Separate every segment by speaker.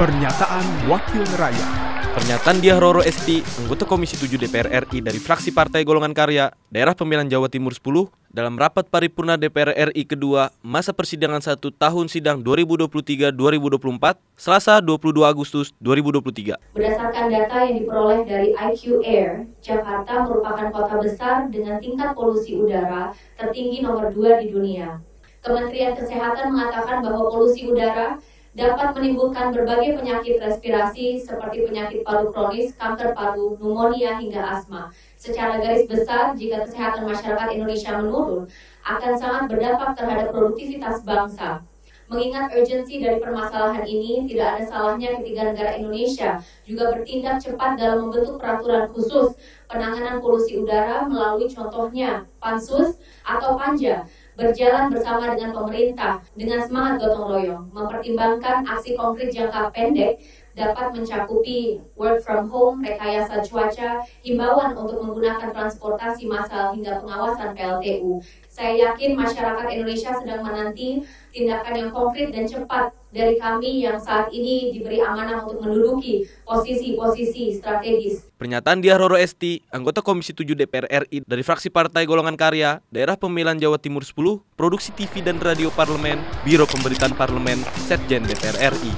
Speaker 1: Pernyataan Wakil Rakyat
Speaker 2: Pernyataan Diah Roro Esti, anggota Komisi 7 DPR RI dari fraksi Partai Golongan Karya, Daerah Pemilihan Jawa Timur 10, dalam rapat paripurna DPR RI kedua masa persidangan satu tahun sidang 2023-2024, Selasa 22 Agustus 2023.
Speaker 3: Berdasarkan data yang diperoleh dari IQ Air, Jakarta merupakan kota besar dengan tingkat polusi udara tertinggi nomor 2 di dunia. Kementerian Kesehatan mengatakan bahwa polusi udara dapat menimbulkan berbagai penyakit respirasi seperti penyakit paru kronis, kanker paru, pneumonia hingga asma. Secara garis besar, jika kesehatan masyarakat Indonesia menurun, akan sangat berdampak terhadap produktivitas bangsa. Mengingat urgensi dari permasalahan ini, tidak ada salahnya ketiga negara Indonesia juga bertindak cepat dalam membentuk peraturan khusus penanganan polusi udara melalui contohnya Pansus atau Panja berjalan bersama dengan pemerintah dengan semangat gotong royong, mempertimbangkan aksi konkret jangka pendek dapat mencakupi work from home, rekayasa cuaca, himbauan untuk menggunakan transportasi massal hingga pengawasan PLTU. Saya yakin masyarakat Indonesia sedang menanti tindakan yang konkret dan cepat dari kami yang saat ini diberi amanah untuk menduduki posisi-posisi strategis.
Speaker 2: Pernyataan Diah Roro Esti, anggota Komisi 7 DPR RI dari fraksi Partai Golongan Karya, Daerah Pemilihan Jawa Timur 10, Produksi TV dan Radio Parlemen, Biro Pemberitaan Parlemen, Setjen DPR RI.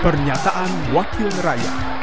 Speaker 1: Pernyataan Wakil Rakyat